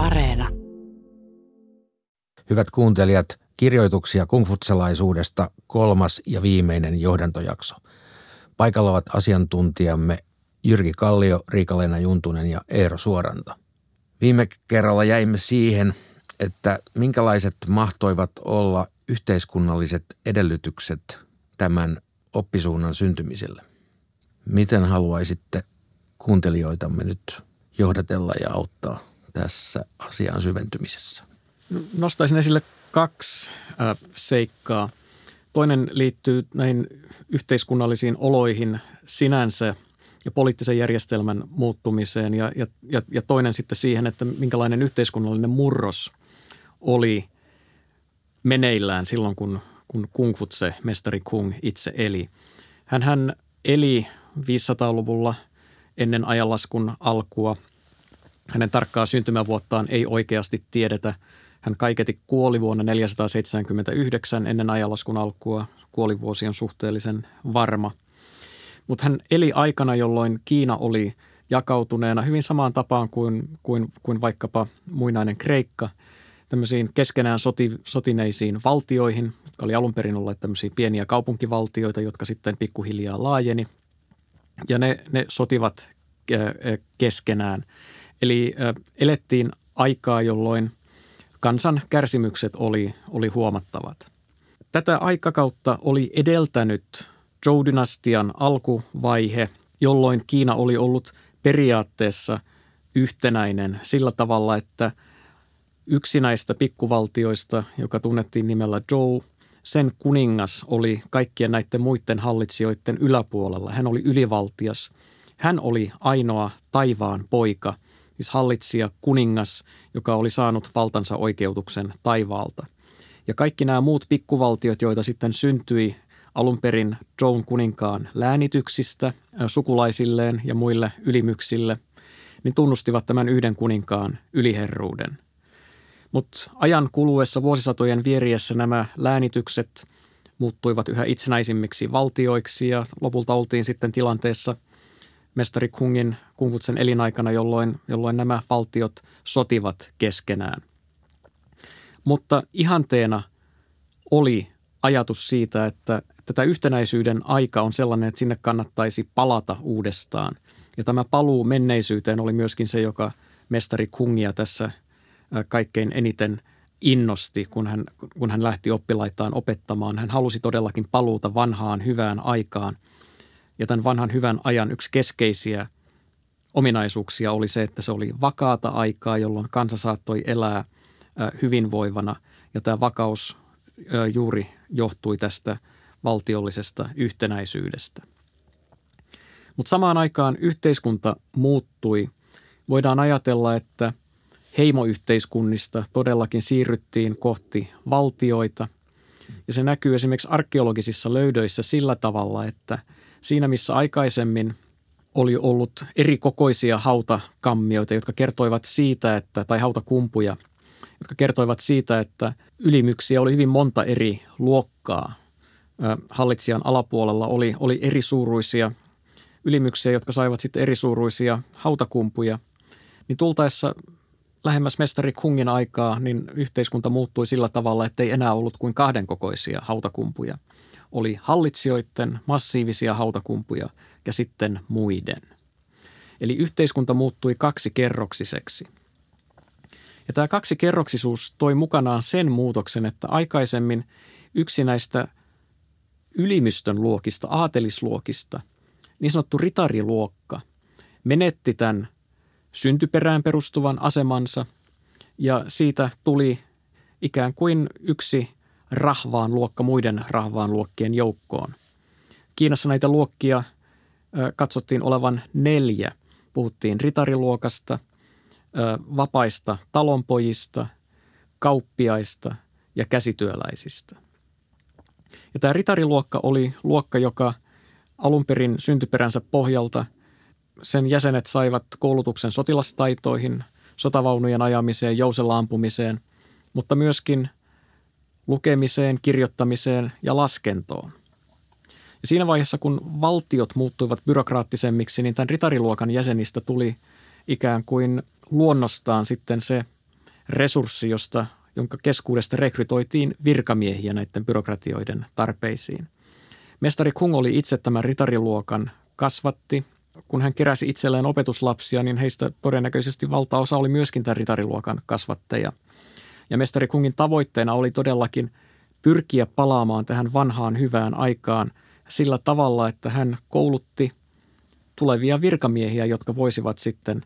Areena. Hyvät kuuntelijat, kirjoituksia kungfutselaisuudesta kolmas ja viimeinen johdantojakso. Paikalla ovat asiantuntijamme Jyrki Kallio, Riika-Leena Juntunen ja Eero Suoranta. Viime kerralla jäimme siihen, että minkälaiset mahtoivat olla yhteiskunnalliset edellytykset tämän oppisuunnan syntymiselle. Miten haluaisitte kuuntelijoitamme nyt johdatella ja auttaa tässä asian syventymisessä? Nostaisin esille kaksi seikkaa. Toinen liittyy näihin yhteiskunnallisiin oloihin sinänsä ja poliittisen järjestelmän muuttumiseen ja, ja, ja toinen sitten siihen, että minkälainen yhteiskunnallinen murros oli meneillään silloin, kun, kun Kung Futse, mestari Kung, itse eli. Hän, eli 500-luvulla ennen ajanlaskun alkua. Hänen tarkkaa syntymävuottaan ei oikeasti tiedetä. Hän kaiketi kuoli vuonna 479 ennen ajanlaskun alkua. Kuolivuosi on suhteellisen varma. Mutta hän eli aikana, jolloin Kiina oli jakautuneena hyvin samaan tapaan kuin, kuin, kuin vaikkapa muinainen Kreikka – tämmöisiin keskenään soti, sotineisiin valtioihin, jotka oli alun perin olleet tämmöisiä pieniä kaupunkivaltioita, jotka sitten pikkuhiljaa laajeni. Ja ne, ne sotivat keskenään. Eli elettiin aikaa, jolloin kansan kärsimykset oli, oli huomattavat. Tätä aikakautta oli edeltänyt Zhou-dynastian alkuvaihe, jolloin Kiina oli ollut periaatteessa yhtenäinen sillä tavalla, että – Yksi näistä pikkuvaltioista, joka tunnettiin nimellä Zhou, sen kuningas oli kaikkien näiden muiden hallitsijoiden yläpuolella. Hän oli ylivaltias. Hän oli ainoa taivaan poika, siis hallitsija, kuningas, joka oli saanut valtansa oikeutuksen taivaalta. Ja kaikki nämä muut pikkuvaltiot, joita sitten syntyi alun perin Joan kuninkaan läänityksistä sukulaisilleen ja muille ylimyksille, niin tunnustivat tämän yhden kuninkaan yliherruuden – mutta ajan kuluessa vuosisatojen vieriessä nämä läänitykset muuttuivat yhä itsenäisimmiksi valtioiksi ja lopulta oltiin sitten tilanteessa mestari Kungin Kungutsen elinaikana, jolloin, jolloin nämä valtiot sotivat keskenään. Mutta ihanteena oli ajatus siitä, että tätä yhtenäisyyden aika on sellainen, että sinne kannattaisi palata uudestaan. Ja tämä paluu menneisyyteen oli myöskin se, joka mestari Kungia tässä kaikkein eniten innosti, kun hän, kun hän lähti oppilaitaan opettamaan. Hän halusi todellakin paluuta vanhaan hyvään aikaan. Ja tämän vanhan hyvän ajan yksi keskeisiä ominaisuuksia oli se, että se oli vakaata aikaa, jolloin kansa saattoi elää hyvinvoivana. Ja tämä vakaus juuri johtui tästä valtiollisesta yhtenäisyydestä. Mutta samaan aikaan yhteiskunta muuttui. Voidaan ajatella, että – heimoyhteiskunnista todellakin siirryttiin kohti valtioita. Ja se näkyy esimerkiksi arkeologisissa löydöissä sillä tavalla, että siinä missä aikaisemmin oli ollut eri kokoisia hautakammioita, jotka kertoivat siitä, että, tai hautakumpuja, jotka kertoivat siitä, että ylimyksiä oli hyvin monta eri luokkaa. Hallitsijan alapuolella oli, oli eri suuruisia ylimyksiä, jotka saivat sitten eri suuruisia hautakumpuja. Niin tultaessa lähemmäs mestari Kungin aikaa, niin yhteiskunta muuttui sillä tavalla, että ei enää ollut kuin kahden kokoisia hautakumpuja. Oli hallitsijoiden massiivisia hautakumpuja ja sitten muiden. Eli yhteiskunta muuttui kaksikerroksiseksi. Ja tämä kaksikerroksisuus toi mukanaan sen muutoksen, että aikaisemmin yksi näistä ylimystön luokista, aatelisluokista, niin sanottu ritariluokka, menetti tämän syntyperään perustuvan asemansa ja siitä tuli ikään kuin yksi rahvaan luokka muiden rahvaan luokkien joukkoon. Kiinassa näitä luokkia katsottiin olevan neljä. Puhuttiin ritariluokasta, vapaista talonpojista, kauppiaista ja käsityöläisistä. Ja tämä ritariluokka oli luokka, joka alun perin syntyperänsä pohjalta – sen jäsenet saivat koulutuksen sotilastaitoihin, sotavaunujen ajamiseen, jousella ampumiseen, mutta myöskin lukemiseen, kirjoittamiseen ja laskentoon. Ja siinä vaiheessa, kun valtiot muuttuivat byrokraattisemmiksi, niin tämän ritariluokan jäsenistä tuli ikään kuin luonnostaan sitten se resurssi, josta, jonka keskuudesta rekrytoitiin virkamiehiä näiden byrokratioiden tarpeisiin. Mestari Kung oli itse tämän ritariluokan kasvatti. Kun hän keräsi itselleen opetuslapsia, niin heistä todennäköisesti valtaosa oli myöskin tämän ritariluokan kasvatteja. Ja mestari Kungin tavoitteena oli todellakin pyrkiä palaamaan tähän vanhaan hyvään aikaan sillä tavalla, että hän koulutti tulevia virkamiehiä, jotka voisivat sitten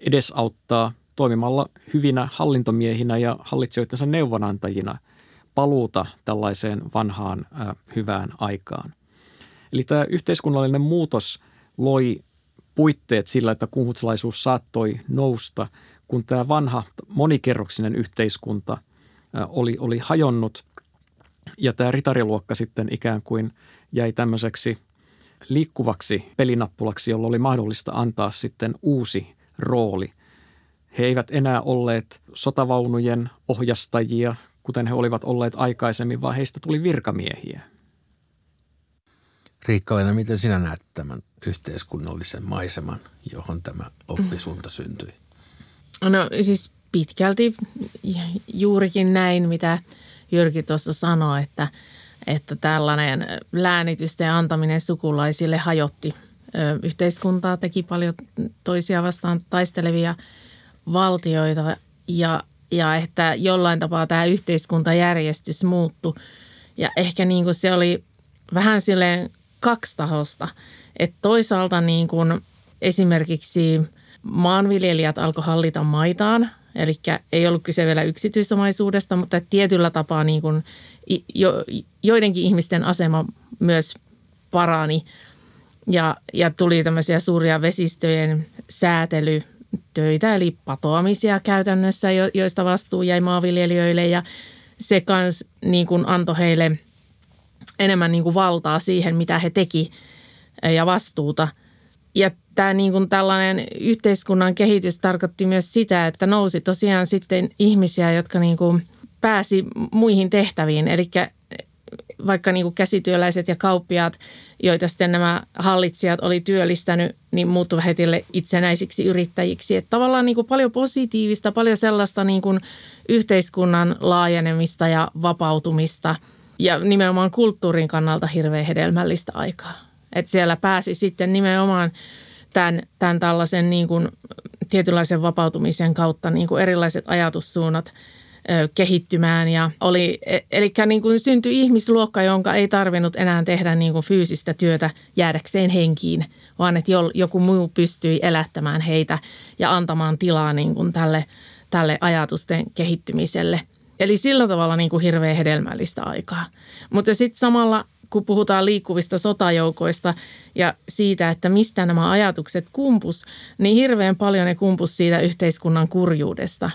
edesauttaa toimimalla hyvinä hallintomiehinä ja hallitsijoittensa neuvonantajina paluuta tällaiseen vanhaan hyvään aikaan. Eli tämä yhteiskunnallinen muutos loi puitteet sillä, että kunhutsalaisuus saattoi nousta, kun tämä vanha monikerroksinen yhteiskunta oli, oli hajonnut ja tämä ritariluokka sitten ikään kuin jäi tämmöiseksi liikkuvaksi pelinappulaksi, jolla oli mahdollista antaa sitten uusi rooli. He eivät enää olleet sotavaunujen ohjastajia, kuten he olivat olleet aikaisemmin, vaan heistä tuli virkamiehiä. Riikka miten sinä näet tämän yhteiskunnallisen maiseman, johon tämä oppisunta syntyi? No siis pitkälti juurikin näin, mitä Jyrki tuossa sanoi, että, että tällainen läänitysten antaminen sukulaisille hajotti yhteiskuntaa, teki paljon toisia vastaan taistelevia valtioita ja, ja että jollain tapaa tämä yhteiskuntajärjestys muuttui. Ja ehkä niin kuin se oli vähän silleen kaksitahosta, että toisaalta niin kuin esimerkiksi maanviljelijät alkoi hallita maitaan, eli ei ollut kyse vielä yksityisomaisuudesta, mutta tietyllä tapaa niin kuin jo, joidenkin ihmisten asema myös parani. Ja, ja tuli tämmöisiä suuria vesistöjen säätelytöitä, eli patoamisia käytännössä, joista vastuu jäi maanviljelijöille. Ja se kans niin kuin antoi heille enemmän niin kuin valtaa siihen, mitä he teki ja vastuuta. Ja tämä niin kuin tällainen yhteiskunnan kehitys tarkoitti myös sitä, että nousi tosiaan sitten ihmisiä, jotka niin kuin pääsi muihin tehtäviin. Eli vaikka niin kuin käsityöläiset ja kauppiaat, joita sitten nämä hallitsijat oli työllistänyt, niin muuttuivat heti itsenäisiksi yrittäjiksi. Että tavallaan niin kuin paljon positiivista, paljon sellaista niin kuin yhteiskunnan laajenemista ja vapautumista ja nimenomaan kulttuurin kannalta hirveän hedelmällistä aikaa. Että siellä pääsi sitten nimenomaan tämän, tämän tällaisen niin kuin tietynlaisen vapautumisen kautta niin kuin erilaiset ajatussuunnat – kehittymään ja oli, e, eli niin kuin syntyi ihmisluokka, jonka ei tarvinnut enää tehdä niin kuin fyysistä työtä jäädäkseen henkiin, vaan että joku muu pystyi elättämään heitä ja antamaan tilaa niin kuin tälle, tälle ajatusten kehittymiselle. Eli sillä tavalla niin kuin hirveän hedelmällistä aikaa. Mutta sitten samalla kun puhutaan liikkuvista sotajoukoista ja siitä, että mistä nämä ajatukset kumpus, niin hirveän paljon ne kumpus siitä yhteiskunnan kurjuudesta.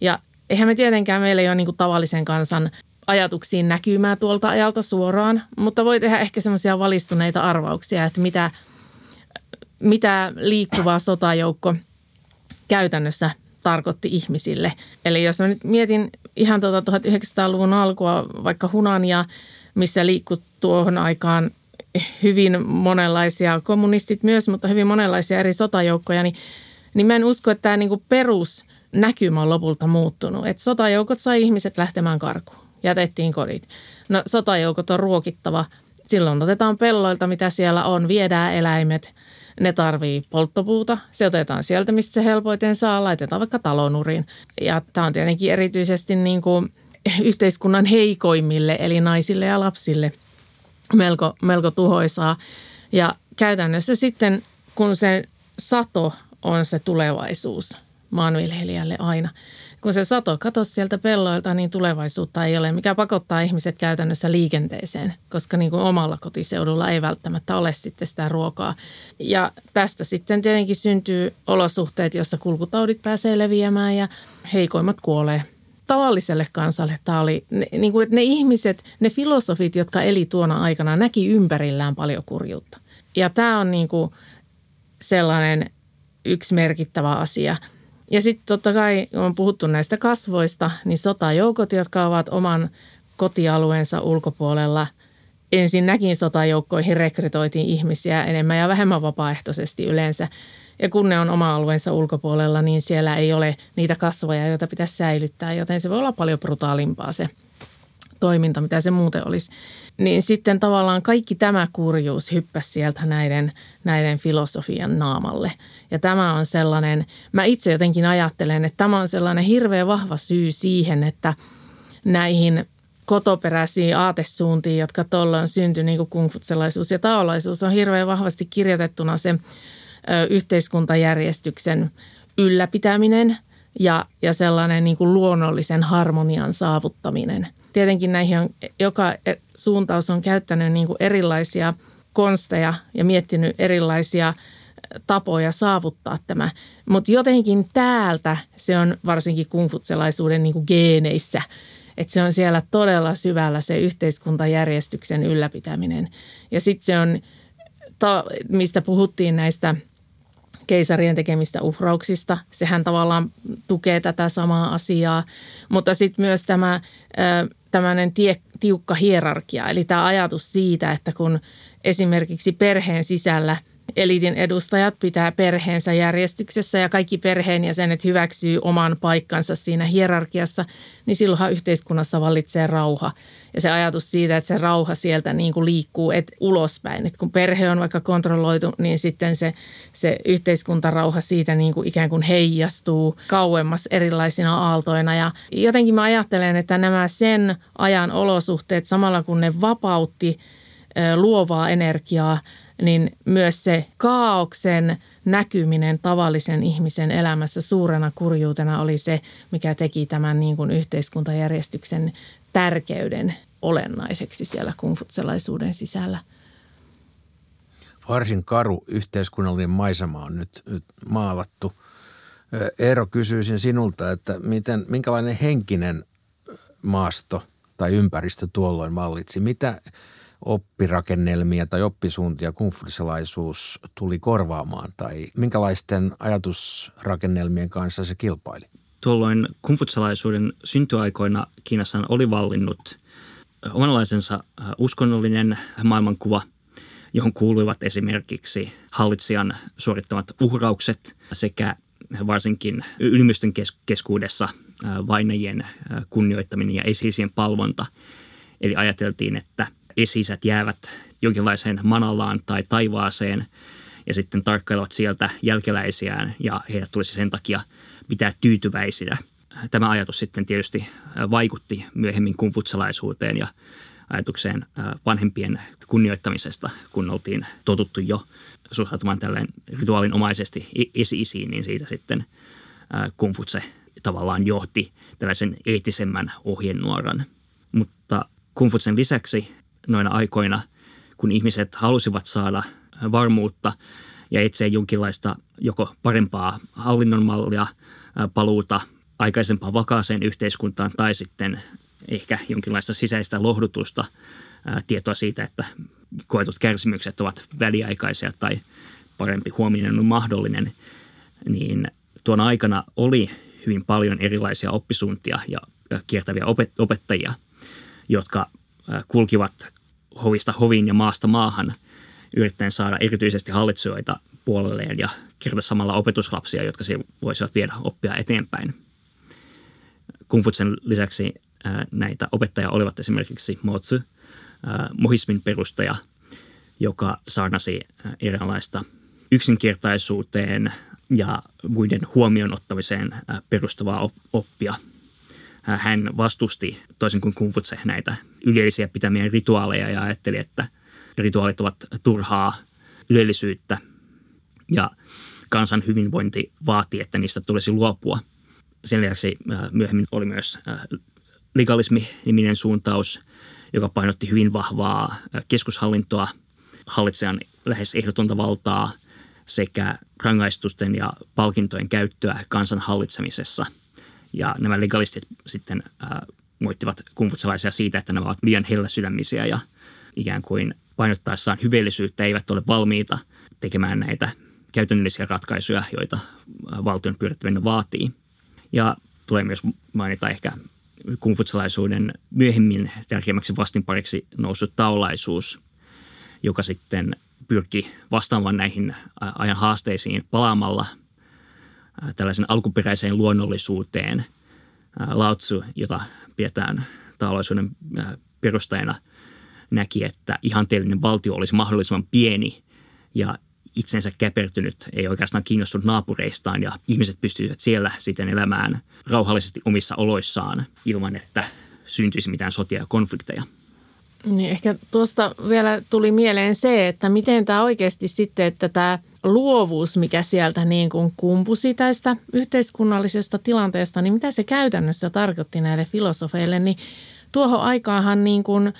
Ja eihän me tietenkään meillä ei ole niin tavallisen kansan ajatuksiin näkymää tuolta ajalta suoraan, mutta voi tehdä ehkä semmoisia valistuneita arvauksia, että mitä, mitä liikkuva sotajoukko käytännössä tarkoitti ihmisille. Eli jos mä nyt mietin ihan tuota 1900-luvun alkua, vaikka Hunania, missä liikkui tuohon aikaan hyvin monenlaisia, kommunistit myös, mutta hyvin monenlaisia eri sotajoukkoja, niin, niin mä en usko, että tämä niin perus – näkymä on lopulta muuttunut. Että sotajoukot sai ihmiset lähtemään karkuun. Jätettiin kodit. No sotajoukot on ruokittava. Silloin otetaan pelloilta, mitä siellä on, viedään eläimet. Ne tarvii polttopuuta. Se otetaan sieltä, mistä se helpoiten saa. Laitetaan vaikka talonuriin. Ja tämä on tietenkin erityisesti niin kuin yhteiskunnan heikoimmille, eli naisille ja lapsille melko, melko tuhoisaa. Ja käytännössä sitten, kun se sato on se tulevaisuus – maanviljelijälle aina. Kun se sato katosi sieltä pelloilta, niin tulevaisuutta ei ole, mikä pakottaa ihmiset käytännössä liikenteeseen, koska niin kuin omalla kotiseudulla ei välttämättä ole sitten sitä ruokaa. Ja tästä sitten tietenkin syntyy olosuhteet, jossa kulkutaudit pääsee leviämään ja heikoimmat kuolee tavalliselle kansalle tämä oli, ne, niin kuin, että ne ihmiset, ne filosofit, jotka eli tuona aikana, näki ympärillään paljon kurjuutta. Ja tämä on niin kuin sellainen yksi merkittävä asia – ja sitten totta kai, kun on puhuttu näistä kasvoista, niin sotajoukot, jotka ovat oman kotialueensa ulkopuolella ensinnäkin sotajoukkoihin rekrytoitiin ihmisiä enemmän ja vähemmän vapaaehtoisesti yleensä. Ja kun ne on oma alueensa ulkopuolella, niin siellä ei ole niitä kasvoja, joita pitäisi säilyttää, joten se voi olla paljon brutaalimpaa se toiminta, mitä se muuten olisi. Niin sitten tavallaan kaikki tämä kurjuus hyppäsi sieltä näiden, näiden filosofian naamalle. Ja tämä on sellainen, mä itse jotenkin ajattelen, että tämä on sellainen hirveän vahva syy siihen, että näihin kotoperäisiin aatesuuntiin, jotka tuolla on syntynyt, niin kuin kungfutselaisuus ja taolaisuus, on hirveän vahvasti kirjoitettuna se yhteiskuntajärjestyksen ylläpitäminen ja, ja sellainen niin kuin luonnollisen harmonian saavuttaminen – tietenkin näihin on, joka e, suuntaus on käyttänyt niin kuin erilaisia konsteja ja miettinyt erilaisia tapoja saavuttaa tämä. Mutta jotenkin täältä se on varsinkin kungfutselaisuuden niin kuin geeneissä, että se on siellä todella syvällä se yhteiskuntajärjestyksen ylläpitäminen. Ja sitten se on, mistä puhuttiin näistä keisarien tekemistä uhrauksista. Sehän tavallaan tukee tätä samaa asiaa, mutta sitten myös tämä tämmöinen tie, tiukka hierarkia, eli tämä ajatus siitä, että kun esimerkiksi perheen sisällä elitin edustajat pitää perheensä järjestyksessä ja kaikki perheenjäsenet hyväksyy oman paikkansa siinä hierarkiassa, niin silloinhan yhteiskunnassa vallitsee rauha. Ja se ajatus siitä, että se rauha sieltä niin kuin liikkuu et ulospäin. Et kun perhe on vaikka kontrolloitu, niin sitten se, se yhteiskuntarauha siitä niin kuin ikään kuin heijastuu kauemmas erilaisina aaltoina. Ja jotenkin mä ajattelen, että nämä sen ajan olosuhteet samalla kun ne vapautti luovaa energiaa, niin myös se kaauksen näkyminen tavallisen ihmisen elämässä suurena kurjuutena oli se, mikä teki tämän niin kuin yhteiskuntajärjestyksen tärkeyden olennaiseksi siellä kungfutselaisuuden sisällä. Varsin karu yhteiskunnallinen maisema on nyt, nyt maalattu. Eero, kysyisin sinulta, että miten, minkälainen henkinen maasto tai ympäristö tuolloin vallitsi? Mitä oppirakennelmia tai oppisuuntia kungfutselaisuus tuli korvaamaan tai minkälaisten ajatusrakennelmien kanssa se kilpaili? Tuolloin kungfutsalaisuuden syntyaikoina Kiinassa oli vallinnut omanlaisensa uskonnollinen maailmankuva, johon kuuluivat esimerkiksi hallitsijan suorittamat uhraukset sekä varsinkin ylimystön keskuudessa vainajien kunnioittaminen ja esisien palvonta. Eli ajateltiin, että esisät jäävät jonkinlaiseen manalaan tai taivaaseen ja sitten tarkkailevat sieltä jälkeläisiään ja heidät tulisi sen takia pitää tyytyväisinä. Tämä ajatus sitten tietysti vaikutti myöhemmin kungfutsalaisuuteen ja ajatukseen vanhempien kunnioittamisesta, kun oltiin totuttu jo suhtautumaan tällainen rituaalinomaisesti e-, esi-isiin, niin siitä sitten kungfutse tavallaan johti tällaisen eettisemmän ohjenuoran. Mutta kungfutsen lisäksi noina aikoina, kun ihmiset halusivat saada varmuutta ja etsiä jonkinlaista joko parempaa hallinnon mallia, paluuta aikaisempaan vakaaseen yhteiskuntaan tai sitten ehkä jonkinlaista sisäistä lohdutusta, tietoa siitä, että koetut kärsimykset ovat väliaikaisia tai parempi huominen on mahdollinen, niin tuona aikana oli hyvin paljon erilaisia oppisuuntia ja kiertäviä opettajia, jotka kulkivat hovista hoviin ja maasta maahan yrittäen saada erityisesti hallitsijoita puolelleen ja kerätä samalla opetuslapsia, jotka se voisivat viedä oppia eteenpäin. Kungfutsen lisäksi näitä opettajia olivat esimerkiksi Mozi, mohismin perustaja, joka saarnasi eräänlaista yksinkertaisuuteen ja muiden huomioon ottamiseen perustuvaa oppia – hän vastusti toisin kuin Kungfutse näitä ylellisiä pitämiä rituaaleja ja ajatteli, että rituaalit ovat turhaa ylellisyyttä ja kansan hyvinvointi vaatii, että niistä tulisi luopua. Sen lisäksi myöhemmin oli myös legalismi-niminen suuntaus, joka painotti hyvin vahvaa keskushallintoa, hallitsijan lähes ehdotonta valtaa sekä rangaistusten ja palkintojen käyttöä kansan hallitsemisessa – ja nämä legalistit sitten äh, moittivat kumfutsalaisia siitä, että nämä ovat liian helläsydämisiä ja ikään kuin painottaessaan hyveellisyyttä eivät ole valmiita tekemään näitä käytännöllisiä ratkaisuja, joita valtion pyörittäminen vaatii. Ja tulee myös mainita ehkä kungfutsalaisuuden myöhemmin tärkeimmäksi vastinpariksi noussut taolaisuus, joka sitten pyrki vastaamaan näihin ajan haasteisiin palaamalla tällaisen alkuperäiseen luonnollisuuteen. Lautsu, jota pidetään taolaisuuden perustajana, näki, että ihanteellinen valtio olisi mahdollisimman pieni ja itsensä käpertynyt, ei oikeastaan kiinnostunut naapureistaan ja ihmiset pystyivät siellä sitten elämään rauhallisesti omissa oloissaan ilman, että syntyisi mitään sotia ja konflikteja. Niin ehkä tuosta vielä tuli mieleen se, että miten tämä oikeasti sitten, että tämä luovuus, mikä sieltä niin kuin kumpusi tästä yhteiskunnallisesta tilanteesta, niin mitä se käytännössä tarkoitti näille filosofeille, niin tuohon aikaanhan niin kuin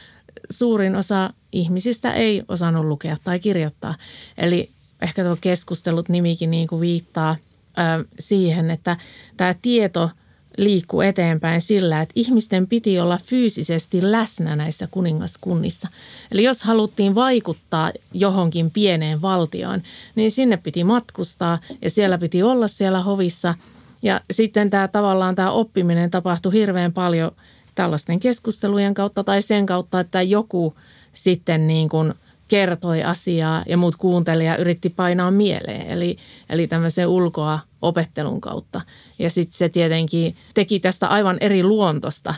suurin osa ihmisistä ei osannut lukea tai kirjoittaa. Eli ehkä tuo keskustelut nimikin niin kuin viittaa ö, siihen, että tämä tieto liikkuu eteenpäin sillä, että ihmisten piti olla fyysisesti läsnä näissä kuningaskunnissa. Eli jos haluttiin vaikuttaa johonkin pieneen valtioon, niin sinne piti matkustaa ja siellä piti olla siellä hovissa. Ja sitten tämä tavallaan tämä oppiminen tapahtui hirveän paljon tällaisten keskustelujen kautta tai sen kautta, että joku sitten niin kuin – kertoi asiaa ja muut kuuntelija yritti painaa mieleen. Eli, eli tämmöisen ulkoa opettelun kautta. Ja sitten se tietenkin teki tästä aivan eri luontosta,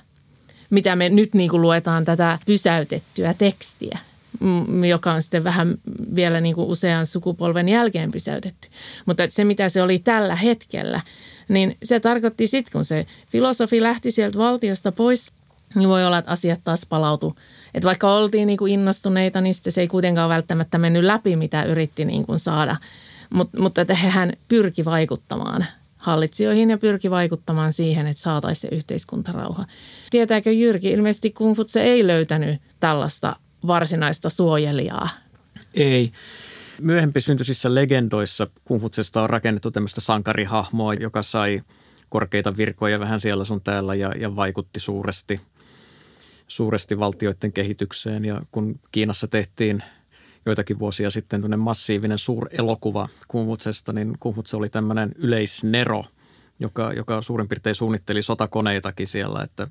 mitä me nyt niin kuin luetaan tätä pysäytettyä tekstiä joka on sitten vähän vielä niin kuin usean sukupolven jälkeen pysäytetty. Mutta se, mitä se oli tällä hetkellä, niin se tarkoitti sitten, kun se filosofi lähti sieltä valtiosta pois, niin voi olla, että asiat taas palautu että vaikka oltiin niin kuin innostuneita, niin se ei kuitenkaan välttämättä mennyt läpi, mitä yritti niin kuin saada. Mut, mutta hehän pyrki vaikuttamaan hallitsijoihin ja pyrki vaikuttamaan siihen, että saataisiin se yhteiskuntarauha. Tietääkö Jyrki, ilmeisesti Kung se ei löytänyt tällaista varsinaista suojelijaa. Ei. Myöhempi syntyisissä legendoissa Kung on rakennettu tämmöistä sankarihahmoa, joka sai korkeita virkoja vähän siellä sun täällä ja, ja vaikutti suuresti – suuresti valtioiden kehitykseen. Ja kun Kiinassa tehtiin joitakin vuosia sitten massiivinen suurelokuva Kumhutsesta, niin Kumhutse oli tämmöinen yleisnero, joka, joka suurin piirtein suunnitteli sotakoneitakin siellä, että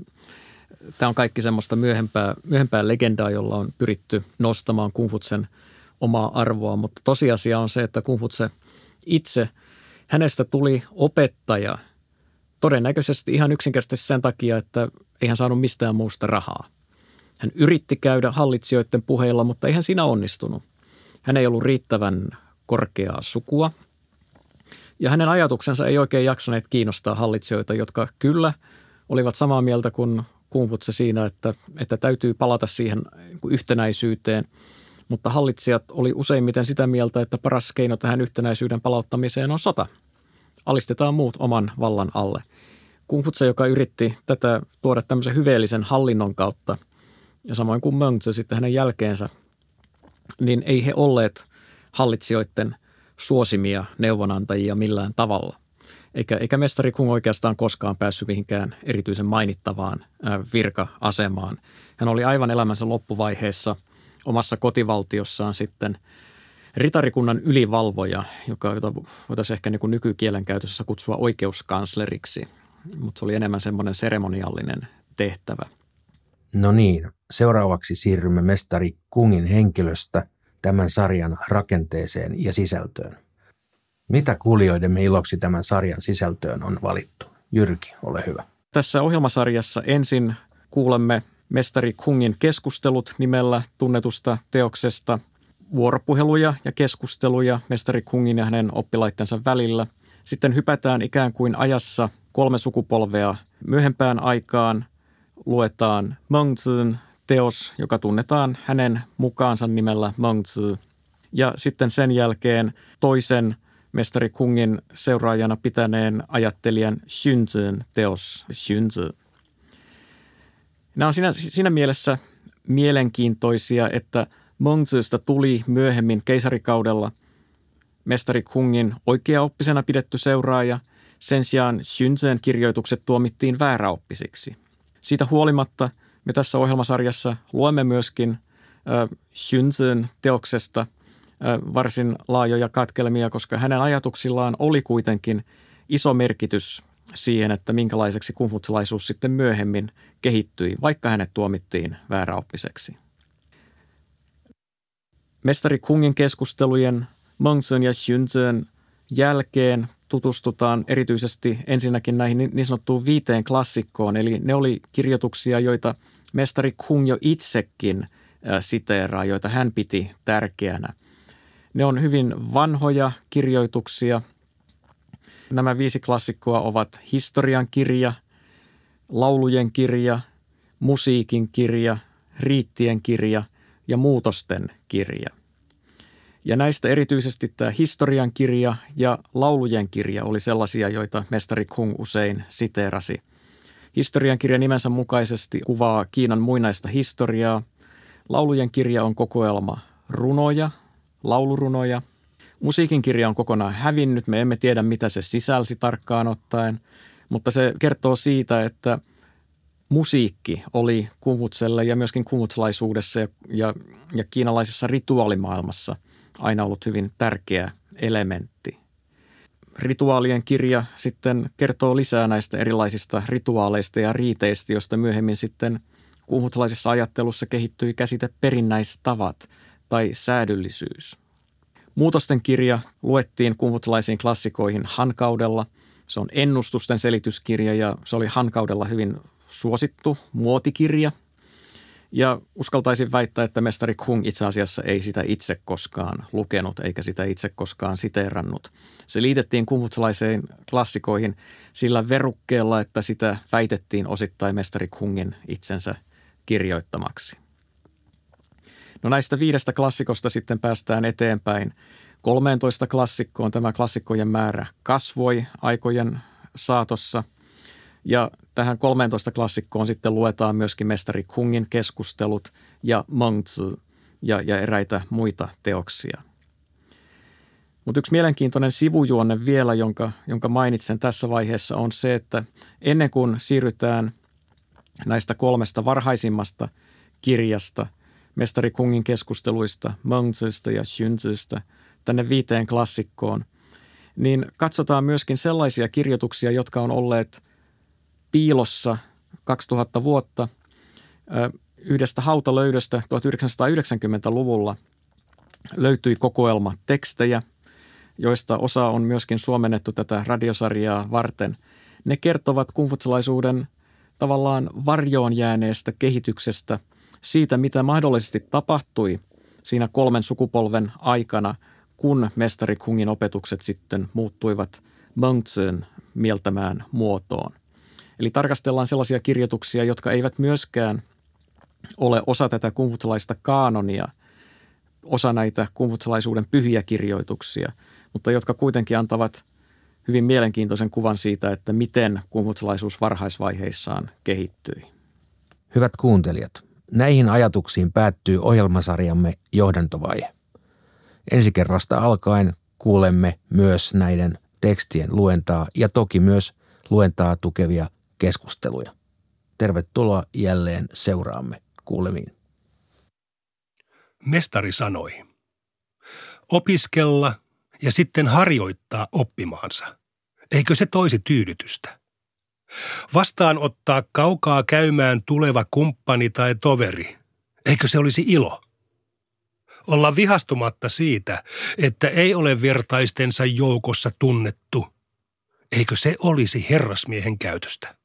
Tämä on kaikki semmoista myöhempää, myöhempää legendaa, jolla on pyritty nostamaan Kumfutsen omaa arvoa, mutta tosiasia on se, että Kumfutse itse, hänestä tuli opettaja todennäköisesti ihan yksinkertaisesti sen takia, että ei hän saanut mistään muusta rahaa. Hän yritti käydä hallitsijoiden puheilla, mutta ei hän siinä onnistunut. Hän ei ollut riittävän korkeaa sukua. Ja hänen ajatuksensa ei oikein jaksaneet kiinnostaa hallitsijoita, jotka kyllä olivat samaa mieltä kuin Kumputse siinä, että, että täytyy palata siihen yhtenäisyyteen. Mutta hallitsijat oli useimmiten sitä mieltä, että paras keino tähän yhtenäisyyden palauttamiseen on sota. Alistetaan muut oman vallan alle. Kungfutse, joka yritti tätä tuoda tämmöisen hyveellisen hallinnon kautta ja samoin kuin Mengtse sitten hänen jälkeensä, niin ei he olleet hallitsijoiden suosimia neuvonantajia millään tavalla. Eikä, eikä mestari Kung oikeastaan koskaan päässyt mihinkään erityisen mainittavaan virka-asemaan. Hän oli aivan elämänsä loppuvaiheessa omassa kotivaltiossaan sitten ritarikunnan ylivalvoja, joka, jota voitaisiin ehkä niin kuin nykykielen käytössä kutsua oikeuskansleriksi – mutta se oli enemmän semmoinen seremoniallinen tehtävä. No niin, seuraavaksi siirrymme mestari Kungin henkilöstä tämän sarjan rakenteeseen ja sisältöön. Mitä kuulijoidemme iloksi tämän sarjan sisältöön on valittu? Jyrki, ole hyvä. Tässä ohjelmasarjassa ensin kuulemme mestari Kungin keskustelut nimellä tunnetusta teoksesta, vuoropuheluja ja keskusteluja mestari Kungin ja hänen oppilaittensa välillä. Sitten hypätään ikään kuin ajassa kolme sukupolvea myöhempään aikaan luetaan Mengzin teos, joka tunnetaan hänen mukaansa nimellä Mengzi. Ja sitten sen jälkeen toisen mestari Kungin seuraajana pitäneen ajattelijan Xunzin teos Xunzi. Nämä on siinä, siinä mielessä mielenkiintoisia, että Mengzistä tuli myöhemmin keisarikaudella mestari Kungin oikeaoppisena pidetty seuraaja – sen sijaan Shunzen kirjoitukset tuomittiin vääräoppisiksi. Siitä huolimatta me tässä ohjelmasarjassa luemme myöskin Shunzen teoksesta varsin laajoja katkelmia, koska hänen ajatuksillaan oli kuitenkin iso merkitys siihen, että minkälaiseksi kungfutsalaisuus sitten myöhemmin kehittyi, vaikka hänet tuomittiin vääräoppiseksi. Mestari Kungin keskustelujen Mengzhen ja Xunzhen jälkeen tutustutaan erityisesti ensinnäkin näihin niin sanottuun viiteen klassikkoon, eli ne oli kirjoituksia, joita mestari Kung jo itsekin siteeraa, joita hän piti tärkeänä. Ne on hyvin vanhoja kirjoituksia. Nämä viisi klassikkoa ovat historian kirja, laulujen kirja, musiikin kirja, riittien kirja ja muutosten kirja. Ja näistä erityisesti tämä historian kirja ja laulujen kirja oli sellaisia, joita mestari Kung usein siteerasi. Historian kirja nimensä mukaisesti kuvaa Kiinan muinaista historiaa. Laulujen kirja on kokoelma runoja, laulurunoja. Musiikin kirja on kokonaan hävinnyt. Me emme tiedä, mitä se sisälsi tarkkaan ottaen, mutta se kertoo siitä, että musiikki oli kumutselle ja myöskin kumutslaisuudessa ja, ja, ja kiinalaisessa rituaalimaailmassa – aina ollut hyvin tärkeä elementti. Rituaalien kirja sitten kertoo lisää näistä erilaisista rituaaleista ja riiteistä, joista myöhemmin sitten kuhmutlaisessa ajattelussa kehittyi käsite perinnäistavat tai säädyllisyys. Muutosten kirja luettiin kuhmutlaisiin klassikoihin hankaudella. Se on ennustusten selityskirja ja se oli hankaudella hyvin suosittu muotikirja – ja uskaltaisin väittää, että mestari Kung itse asiassa ei sitä itse koskaan lukenut eikä sitä itse koskaan siteerannut. Se liitettiin kumfutsalaiseen klassikoihin sillä verukkeella, että sitä väitettiin osittain mestari Kungin itsensä kirjoittamaksi. No näistä viidestä klassikosta sitten päästään eteenpäin. 13 klassikkoon tämä klassikkojen määrä kasvoi aikojen saatossa – ja tähän 13 klassikkoon sitten luetaan myöskin mestari Kungin keskustelut ja Mengzi ja, ja eräitä muita teoksia. Mutta yksi mielenkiintoinen sivujuonne vielä, jonka, jonka mainitsen tässä vaiheessa, on se, että ennen kuin siirrytään näistä kolmesta varhaisimmasta kirjasta, mestari Kungin keskusteluista, Mengzistä ja Xunzistä, tänne viiteen klassikkoon, niin katsotaan myöskin sellaisia kirjoituksia, jotka on olleet – piilossa 2000 vuotta yhdestä hautalöydöstä 1990-luvulla löytyi kokoelma tekstejä, joista osa on myöskin suomennettu tätä radiosarjaa varten. Ne kertovat kungfutsalaisuuden tavallaan varjoon jääneestä kehityksestä, siitä mitä mahdollisesti tapahtui siinä kolmen sukupolven aikana, kun mestari Kungin opetukset sitten muuttuivat Mengzhen mieltämään muotoon. Eli tarkastellaan sellaisia kirjoituksia, jotka eivät myöskään ole osa tätä kumfutsalaista kaanonia, osa näitä kumfutsalaisuuden pyhiä kirjoituksia, mutta jotka kuitenkin antavat hyvin mielenkiintoisen kuvan siitä, että miten kumfutsalaisuus varhaisvaiheissaan kehittyi. Hyvät kuuntelijat, näihin ajatuksiin päättyy ohjelmasarjamme johdantovaihe. Ensi kerrasta alkaen kuulemme myös näiden tekstien luentaa ja toki myös luentaa tukevia keskusteluja. Tervetuloa jälleen seuraamme kuulemiin. Mestari sanoi, opiskella ja sitten harjoittaa oppimaansa. Eikö se toisi tyydytystä? Vastaanottaa kaukaa käymään tuleva kumppani tai toveri. Eikö se olisi ilo? Olla vihastumatta siitä, että ei ole vertaistensa joukossa tunnettu. Eikö se olisi herrasmiehen käytöstä?